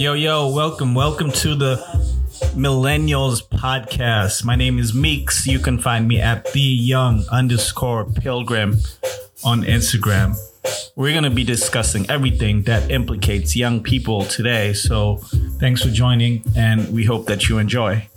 Yo, yo, welcome, welcome to the Millennials Podcast. My name is Meeks. You can find me at the young underscore pilgrim on Instagram. We're going to be discussing everything that implicates young people today. So thanks for joining, and we hope that you enjoy.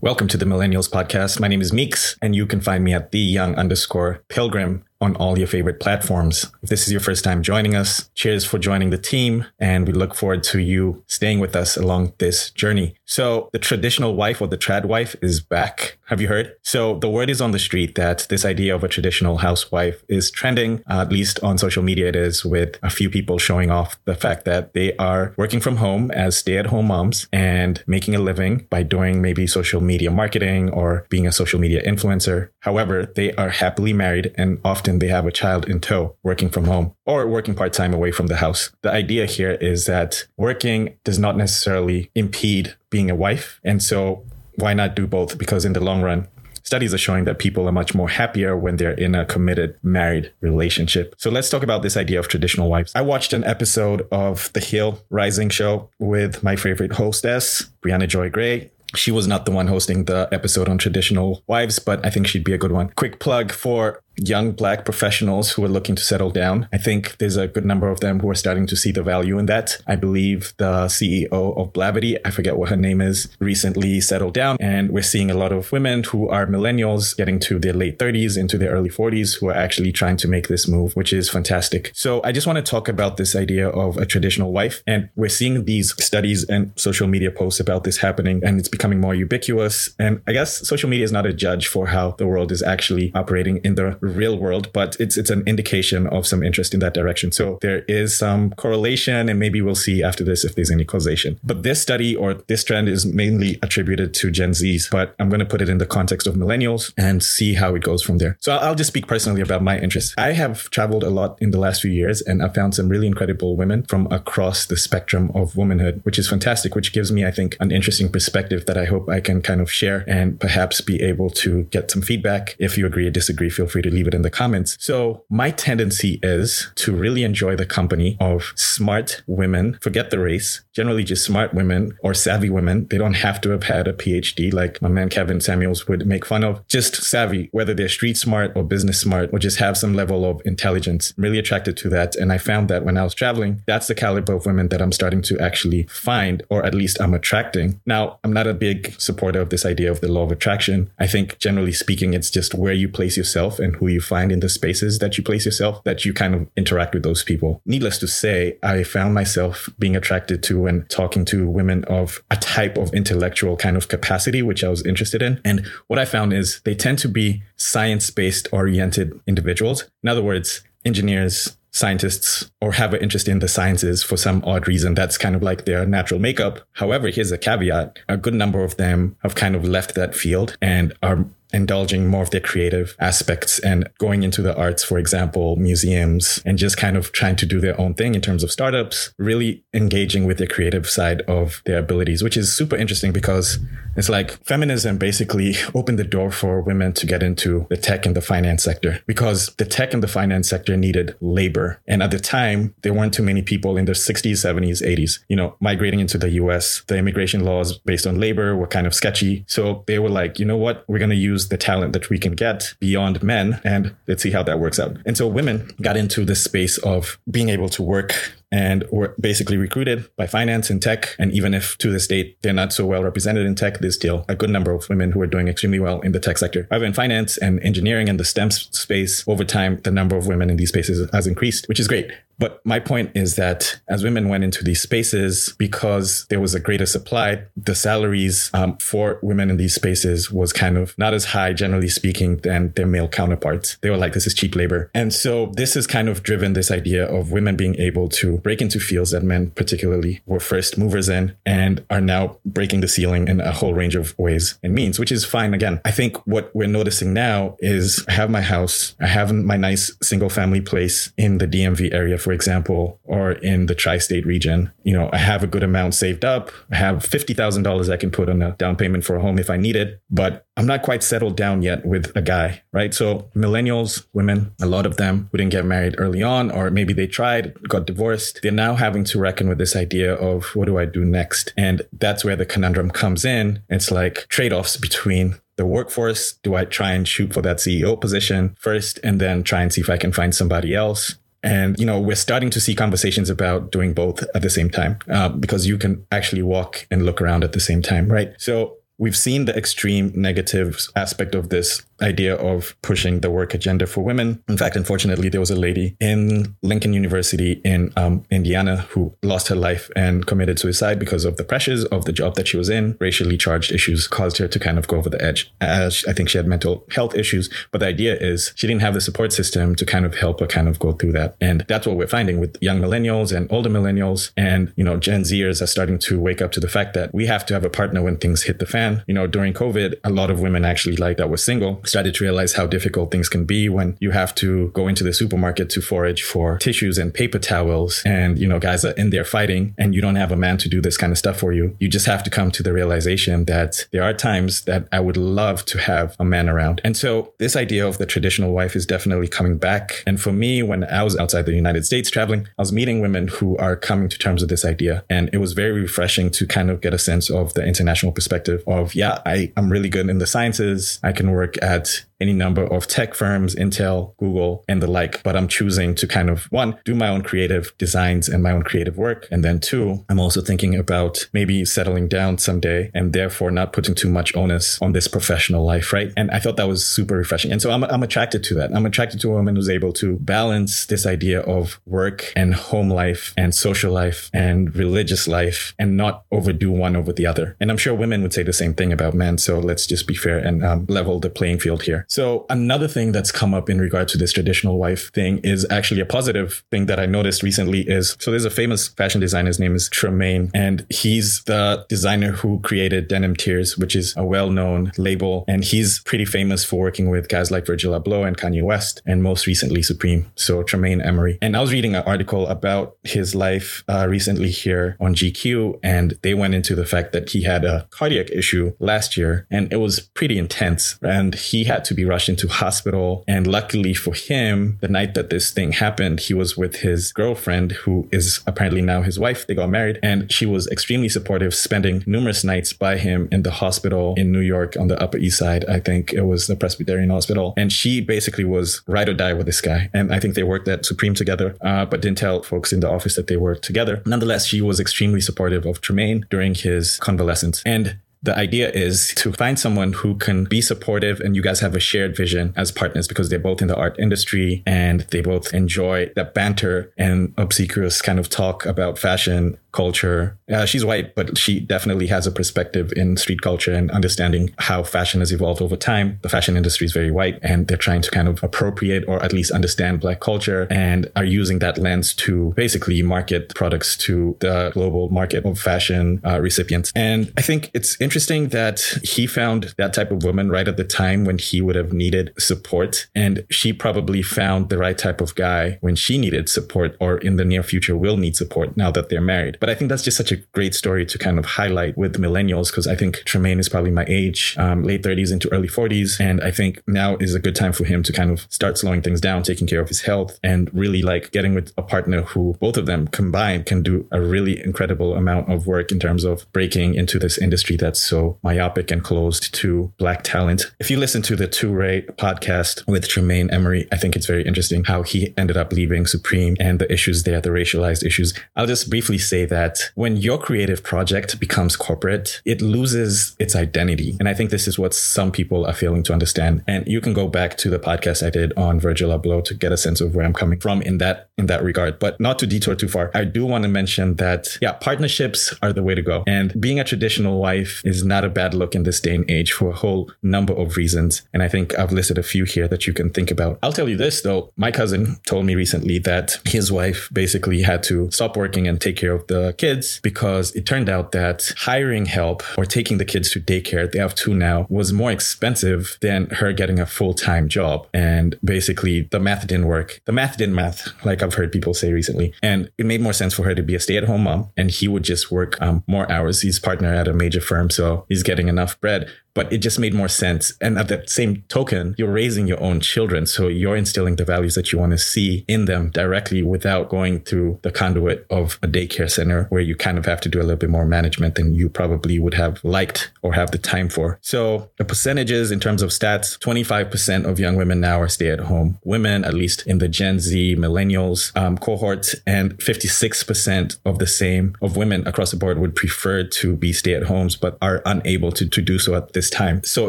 Welcome to the Millennials Podcast. My name is Meeks, and you can find me at the young underscore pilgrim on all your favorite platforms. If this is your first time joining us, cheers for joining the team. And we look forward to you staying with us along this journey. So the traditional wife or the trad wife is back. Have you heard? So the word is on the street that this idea of a traditional housewife is trending, uh, at least on social media it is, with a few people showing off the fact that they are working from home as stay at home moms and making a living by doing maybe social media marketing or being a social media influencer. However, they are happily married and often often they have a child in tow working from home or working part time away from the house. The idea here is that working does not necessarily impede being a wife. And so why not do both? Because in the long run, studies are showing that people are much more happier when they're in a committed married relationship. So let's talk about this idea of traditional wives. I watched an episode of The Hill Rising show with my favorite hostess, Briahna Joy Gray. She was not the one hosting the episode on traditional wives, but I think she'd be a good one. Quick plug for young black professionals who are looking to settle down. I think there's a good number of them who are starting to see the value in that. I believe the CEO of Blavity, I forget what her name is, recently settled down. And we're seeing a lot of women who are millennials getting to their late 30s into their early 40s who are actually trying to make this move, which is fantastic. So I just want to talk about this idea of a traditional wife. And we're seeing these studies and social media posts about this happening, and it's becoming more ubiquitous. And I guess social media is not a judge for how the world is actually operating in the real world, but it's it's an indication of some interest in that direction. So there is some correlation, and maybe we'll see after this if there's any causation. But this study or this trend is mainly attributed to Gen Zs, but I'm going to put it in the context of millennials and see how it goes from there. So I'll just speak personally about my interests. I have traveled a lot in the last few years, and I've found some really incredible women from across the spectrum of womanhood, which is fantastic, which gives me, I think, an interesting perspective that I hope I can kind of share and perhaps be able to get some feedback. If you agree or disagree, feel free to leave it in the comments. So my tendency is to really enjoy the company of smart women, forget the race, generally just smart women or savvy women. They don't have to have had a PhD like my man Kevin Samuels would make fun of. Just savvy, whether they're street smart or business smart or just have some level of intelligence. I'm really attracted to that. And I found that when I was traveling, that's the caliber of women that I'm starting to actually find, or at least I'm attracting. Now, I'm not a big supporter of this idea of the law of attraction. I think generally speaking, it's just where you place yourself and who you find in the spaces that you place yourself that you kind of interact with those people. Needless to say, I found myself being attracted to and talking to women of a type of intellectual kind of capacity, which I was interested in. And what I found is they tend to be science based oriented individuals. In other words, engineers, scientists or have an interest in the sciences for some odd reason. That's kind of like their natural makeup. However, here's a caveat. A good number of them have kind of left that field and are indulging more of their creative aspects and going into the arts, for example, museums, and just kind of trying to do their own thing in terms of startups, really engaging with the creative side of their abilities, which is super interesting because it's like feminism basically opened the door for women to get into the tech and the finance sector because the tech and the finance sector needed labor. And at the time, there weren't too many people in the 60s, 70s, 80s, you know, migrating into the US. The immigration laws based on labor were kind of sketchy. So they were like, you know what? We're going to use the talent that we can get beyond men and let's see how that works out. And so women got into this space of being able to work and were basically recruited by finance and tech. And even if to this date they're not so well represented in tech, there's still a good number of women who are doing extremely well in the tech sector. However, in finance and engineering and the STEM space, over time, the number of women in these spaces has increased, which is great. But my point is that as women went into these spaces, because there was a greater supply, the salaries um, for women in these spaces was kind of not as high, generally speaking, than their male counterparts. They were like, this is cheap labor. And so this has kind of driven this idea of women being able to break into fields that men particularly were first movers in and are now breaking the ceiling in a whole range of ways and means, which is fine. Again, I think what we're noticing now is I have my house, I have my nice single family place in the DMV area, for example, or in the tri state region, you know, I have a good amount saved up. I have $50,000 I can put on a down payment for a home if I need it, but I'm not quite settled down yet with a guy, right? So millennials, women, a lot of them who didn't get married early on, or maybe they tried, got divorced. They're now having to reckon with this idea of what do I do next? And that's where the conundrum comes in. It's like trade offs between the workforce? Do I try and shoot for that CEO position first and then try and see if I can find somebody else? And, you know, we're starting to see conversations about doing both at the same time uh, because you can actually walk and look around at the same time, right? So we've seen the extreme negative aspect of this idea of pushing the work agenda for women. In fact, unfortunately, there was a lady in Lincoln University in um, Indiana who lost her life and committed suicide because of the pressures of the job that she was in. Racially charged issues caused her to kind of go over the edge. As I think she had mental health issues, but the idea is she didn't have the support system to kind of help her kind of go through that. And that's what we're finding with young millennials and older millennials. And, you know, Gen Zers are starting to wake up to the fact that we have to have a partner when things hit the fan. You know, during COVID, a lot of women actually like that were single started to realize how difficult things can be when you have to go into the supermarket to forage for tissues and paper towels. And, you know, guys are in there fighting and you don't have a man to do this kind of stuff for you. You just have to come to the realization that there are times that I would love to have a man around. And so this idea of the traditional wife is definitely coming back. And for me, when I was outside the United States traveling, I was meeting women who are coming to terms with this idea. And it was very refreshing to kind of get a sense of the international perspective of, yeah, I, I'm really good in the sciences. I can work at any number of tech firms, Intel, Google, and the like. But I'm choosing to kind of one, do my own creative designs and my own creative work. And then two, I'm also thinking about maybe settling down someday and therefore not putting too much onus on this professional life, right? And I thought that was super refreshing. And so I'm, I'm attracted to that. I'm attracted to a woman who's able to balance this idea of work and home life and social life and religious life and not overdo one over the other. And I'm sure women would say the same thing about men. So let's just be fair and um, level the playing field here. So another thing that's come up in regard to this traditional wife thing is actually a positive thing that I noticed recently is so there's a famous fashion designer. His name is Tremaine, and he's the designer who created Denim Tears, which is a well-known label. And he's pretty famous for working with guys like Virgil Abloh and Kanye West, and most recently Supreme. So Tremaine Emory. And I was reading an article about his life uh, recently here on GQ, and they went into the fact that he had a cardiac issue last year, and it was pretty intense. And he had to be be rushed into hospital. And luckily for him, the night that this thing happened, he was with his girlfriend, who is apparently now his wife. They got married and she was extremely supportive, spending numerous nights by him in the hospital in New York on the Upper East Side. I think it was the Presbyterian Hospital. And she basically was ride or die with this guy. And I think they worked at Supreme together, uh, but didn't tell folks in the office that they worked together. Nonetheless, she was extremely supportive of Tremaine during his convalescence. And the idea is to find someone who can be supportive and you guys have a shared vision as partners because they're both in the art industry and they both enjoy that banter and obsequious kind of talk about fashion culture. Uh, she's white, but she definitely has a perspective in street culture and understanding how fashion has evolved over time. The fashion industry is very white and they're trying to kind of appropriate or at least understand black culture and are using that lens to basically market products to the global market of fashion uh, recipients. And I think it's interesting that he found that type of woman right at the time when he would have needed support. And she probably found the right type of guy when she needed support or in the near future will need support now that they're married. But I think that's just such a great story to kind of highlight with millennials because I think Tremaine is probably my age, um, late 30s into early 40s. And I think now is a good time for him to kind of start slowing things down, taking care of his health, and really like getting with a partner who both of them combined can do a really incredible amount of work in terms of breaking into this industry that's so myopic and closed to Black talent. If you listen to the Toure podcast with Tremaine Emory, I think it's very interesting how he ended up leaving Supreme and the issues there, the racialized issues. I'll just briefly say that when your creative project becomes corporate, it loses its identity. And I think this is what some people are failing to understand. And you can go back to the podcast I did on Virgil Abloh to get a sense of where I'm coming from in that in that regard. But not to detour too far, I do want to mention that yeah, partnerships are the way to go. And being a traditional wife is not a bad look in this day and age for a whole number of reasons. And I think I've listed a few here that you can think about. I'll tell you this though, my cousin told me recently that his wife basically had to stop working and take care of the the kids because it turned out that hiring help or taking the kids to daycare, they have two now, was more expensive than her getting a full time job. And basically, the math didn't work. The math didn't math, like I've heard people say recently. And it made more sense for her to be a stay at home mom and he would just work um, more hours. He's partner at a major firm, so he's getting enough bread but it just made more sense. And at that same token, you're raising your own children. So you're instilling the values that you want to see in them directly without going through the conduit of a daycare center where you kind of have to do a little bit more management than you probably would have liked or have the time for. So the percentages in terms of stats, 25% of young women now are stay at home women, at least in the Gen Z millennials um, cohort, and 56% of the same of women across the board would prefer to be stay at homes, but are unable to, to do so at this time. So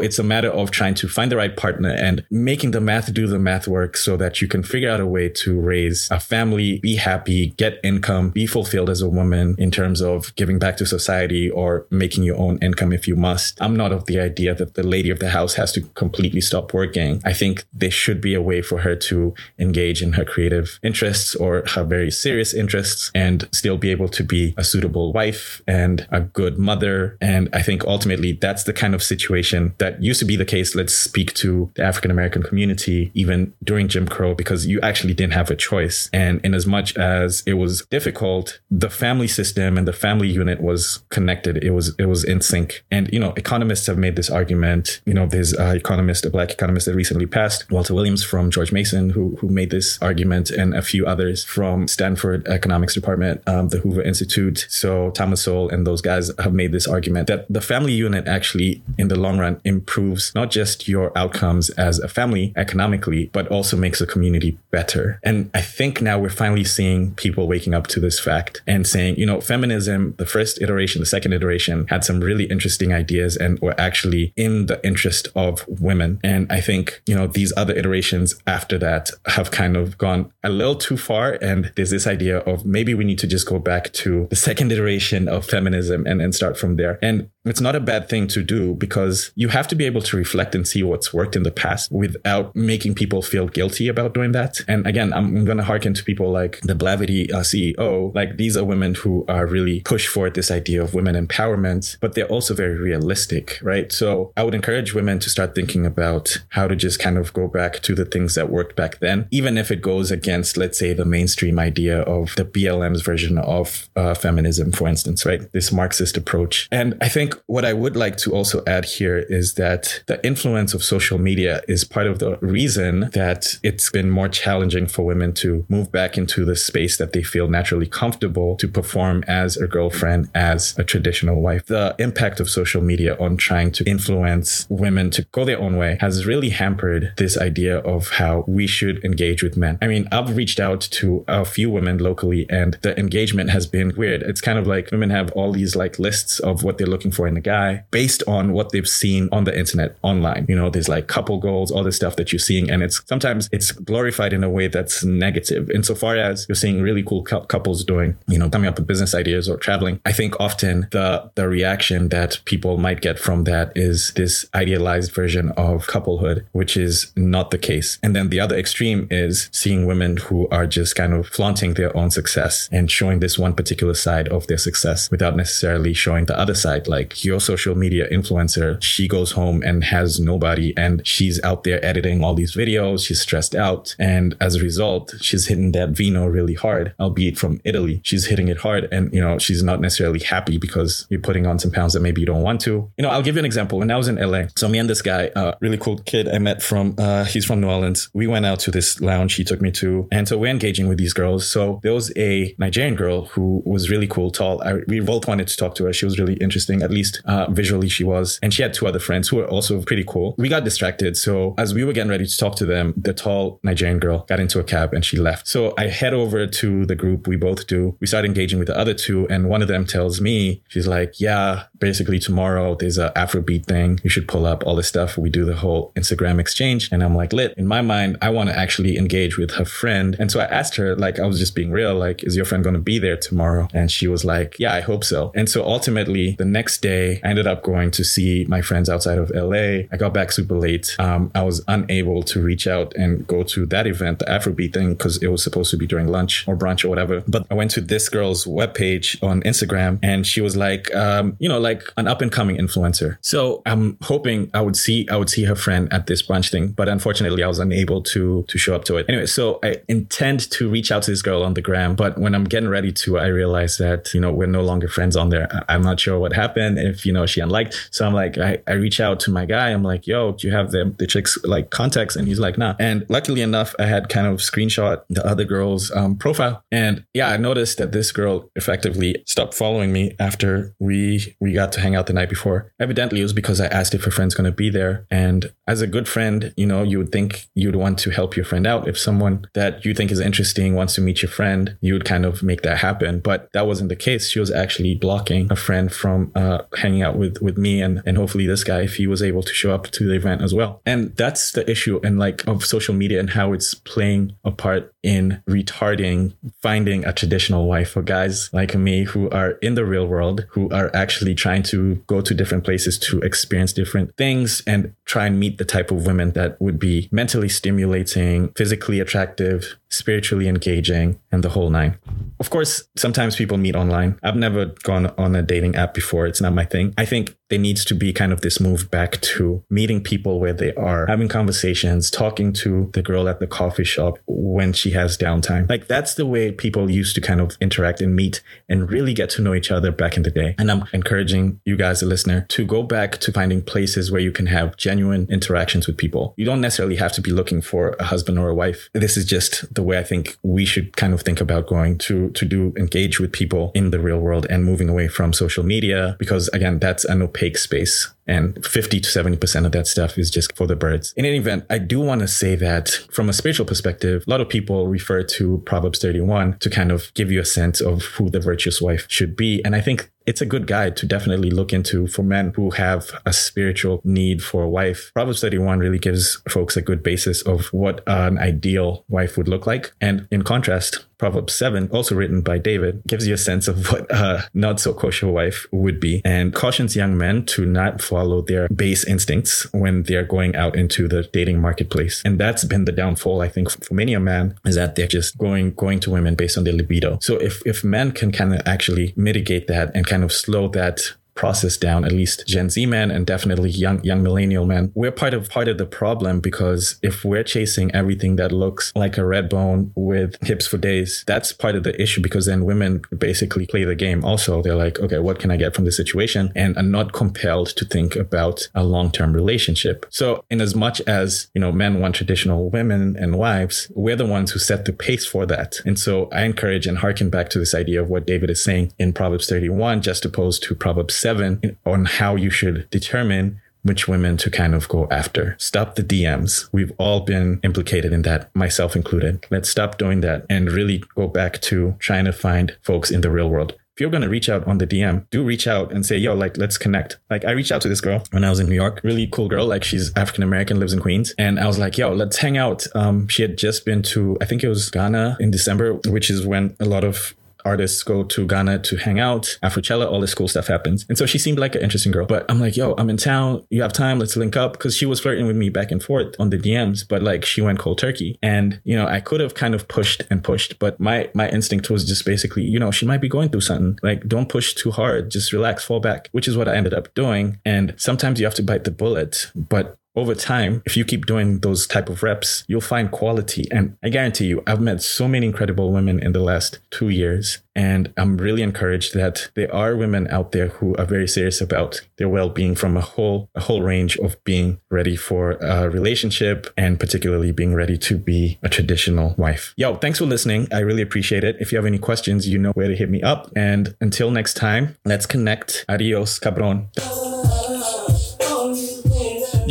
it's a matter of trying to find the right partner and making the math do the math work so that you can figure out a way to raise a family, be happy, get income, be fulfilled as a woman in terms of giving back to society or making your own income if you must. I'm not of the idea that the lady of the house has to completely stop working. I think there should be a way for her to engage in her creative interests or her very serious interests and still be able to be a suitable wife and a good mother. And I think ultimately that's the kind of situation situation that used to be the case. Let's speak to the African American community, even during Jim Crow, because you actually didn't have a choice. And in as much as it was difficult, the family system and the family unit was connected. It was, it was in sync. And, you know, economists have made this argument. You know, there's an economist, a black economist that recently passed, Walter Williams from George Mason, who, who made this argument and a few others from Stanford economics department, um, the Hoover Institute. So Thomas Sowell and those guys have made this argument that the family unit actually in the long run improves not just your outcomes as a family economically, but also makes the community better. And I think now we're finally seeing people waking up to this fact and saying, you know, feminism, the first iteration, the second iteration had some really interesting ideas and were actually in the interest of women. And I think, you know, these other iterations after that have kind of gone a little too far. And there's this idea of maybe we need to just go back to the second iteration of feminism and, and start from there. And it's not a bad thing to do because you have to be able to reflect and see what's worked in the past without making people feel guilty about doing that. And again, I'm going to hearken to people like the Blavity uh, CEO. Like these are women who are really push forward this idea of women empowerment, but they're also very realistic, right? So I would encourage women to start thinking about how to just kind of go back to the things that worked back then, even if it goes against, let's say, the mainstream idea of the BLM's version of uh, feminism, for instance, right? This Marxist approach. And I think think what I would like to also add here is that the influence of social media is part of the reason that it's been more challenging for women to move back into the space that they feel naturally comfortable to perform as a girlfriend, as a traditional wife. The impact of social media on trying to influence women to go their own way has really hampered this idea of how we should engage with men. I mean, I've reached out to a few women locally and the engagement has been weird. It's kind of like women have all these like lists of what they're looking for in a guy based on what they've seen on the internet online. You know, there's like couple goals, all this stuff that you're seeing. And it's sometimes it's glorified in a way that's negative. Insofar as you're seeing really cool couples doing, you know, coming up with business ideas or traveling. I think often the, the reaction that people might get from that is this idealized version of couplehood, which is not the case. And then the other extreme is seeing women who are just kind of flaunting their own success and showing this one particular side of their success without necessarily showing the other side. Like your social media influencer, she goes home and has nobody and she's out there editing all these videos. She's stressed out. And as a result, she's hitting that vino really hard, albeit from Italy. She's hitting it hard and, you know, she's not necessarily happy because you're putting on some pounds that maybe you don't want to. You know, I'll give you an example. When I was in LA, so me and this guy, uh, really cool kid I met from, uh, he's from New Orleans. We went out to this lounge he took me to. And so we're engaging with these girls. So there was a Nigerian girl who was really cool, tall. I, we both wanted to talk to her. She was really interesting, at least least uh, visually she was. And she had two other friends who were also pretty cool. We got distracted. So as we were getting ready to talk to them, the tall Nigerian girl got into a cab and she left. So I head over to the group. We both do. We start engaging with the other two. And one of them tells me, she's like, yeah, basically tomorrow there's a Afrobeat thing. You should pull up all this stuff. We do the whole Instagram exchange. And I'm like, lit. In my mind, I want to actually engage with her friend. And so I asked her, like, I was just being real, like, is your friend going to be there tomorrow? And she was like, yeah, I hope so. And so ultimately the next day, day. I ended up going to see my friends outside of LA. I got back super late. Um, I was unable to reach out and go to that event, the Afrobeat thing, because it was supposed to be during lunch or brunch or whatever. But I went to this girl's webpage on Instagram and she was like, um, you know, like an up and coming influencer. So I'm hoping I would see, I would see her friend at this brunch thing, but unfortunately I was unable to, to show up to it. Anyway, so I intend to reach out to this girl on the gram, but when I'm getting ready to, I realize that, you know, we're no longer friends on there. I'm not sure what happened if, you know, she unliked. So I'm like, I, I reach out to my guy. I'm like, yo, do you have the, the chick's like contacts? And he's like, nah. And luckily enough, I had kind of screenshot the other girl's um, profile. And yeah, I noticed that this girl effectively stopped following me after we, we got to hang out the night before. Evidently it was because I asked if her friend's going to be there. And as a good friend, you know, you would think you'd want to help your friend out. If someone that you think is interesting wants to meet your friend, you would kind of make that happen. But that wasn't the case. She was actually blocking a friend from uh, hanging out with, with me and, and hopefully this guy if he was able to show up to the event as well. And that's the issue and like of social media and how it's playing a part in retarding finding a traditional wife for guys like me who are in the real world, who are actually trying to go to different places to experience different things and try and meet the type of women that would be mentally stimulating, physically attractive, spiritually engaging, and the whole nine. Of course, sometimes people meet online. I've never gone on a dating app before. It's not my thing. I think there needs to be kind of this move back to meeting people where they are, having conversations, talking to the girl at the coffee shop when she has downtime. Like that's the way people used to kind of interact and meet and really get to know each other back in the day. And I'm encouraging you guys, the listener, to go back to finding places where you can have genuine interactions with people. You don't necessarily have to be looking for a husband or a wife. This is just the way I think we should kind of think about going to, to do engage with people in the real world and moving away from social media because again, that's an opaque space and 50 to 70% of that stuff is just for the birds. In any event, I do want to say that from a spiritual perspective, a lot of people refer to Proverbs 31 to kind of give you a sense of who the virtuous wife should be. And I think it's a good guide to definitely look into for men who have a spiritual need for a wife. Proverbs 31 really gives folks a good basis of what an ideal wife would look like. And in contrast, Proverbs 7, also written by David, gives you a sense of what a not so kosher wife would be and cautions young men to not follow their base instincts when they're going out into the dating marketplace. And that's been the downfall, I think, for many a man is that they're just going, going to women based on their libido. So if, if men can kind of actually mitigate that and kind of slow that process down at least gen z men and definitely young young millennial men. We're part of part of the problem because if we're chasing everything that looks like a red bone with hips for days that's part of the issue because then women basically play the game also. They're like okay what can i get from this situation? And are not compelled to think about a long-term relationship. So in as much as you know men want traditional women and wives we're the ones who set the pace for that. And so i encourage and harken back to this idea of what david is saying in proverbs 31 just opposed to proverbs seven on how you should determine which women to kind of go after. Stop the DMs. We've all been implicated in that, myself included. Let's stop doing that and really go back to trying to find folks in the real world. If you're going to reach out on the DM, do reach out and say, yo, like, let's connect. Like, I reached out to this girl when I was in New York. Really cool girl. Like, she's African American, lives in Queens. And I was like, yo, let's hang out. Um, she had just been to, I think it was Ghana in December, which is when a lot of artists go to Ghana to hang out. Afrochella, all this cool stuff happens. And so she seemed like an interesting girl. But I'm like, yo, I'm in town. You have time. Let's link up. Cause she was flirting with me back and forth on the DMs, but like she went cold turkey. And, you know, I could have kind of pushed and pushed, but my, my instinct was just basically, you know, she might be going through something. Like, don't push too hard. Just relax, fall back, which is what I ended up doing. And sometimes you have to bite the bullet, but over time, if you keep doing those type of reps, you'll find quality. And I guarantee you, I've met so many incredible women in the last two years. And I'm really encouraged that there are women out there who are very serious about their well-being from a whole, a whole range of being ready for a relationship and particularly being ready to be a traditional wife. Yo, thanks for listening. I really appreciate it. If you have any questions, you know where to hit me up. And until next time, let's connect. Adios, cabron.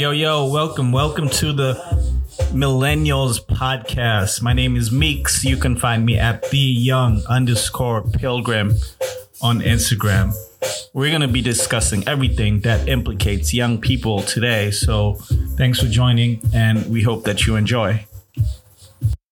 Yo, yo, welcome. Welcome to the Millennials Podcast. My name is Meeks. You can find me at the young underscore pilgrim on Instagram. We're going to be discussing everything that implicates young people today. So thanks for joining, and we hope that you enjoy.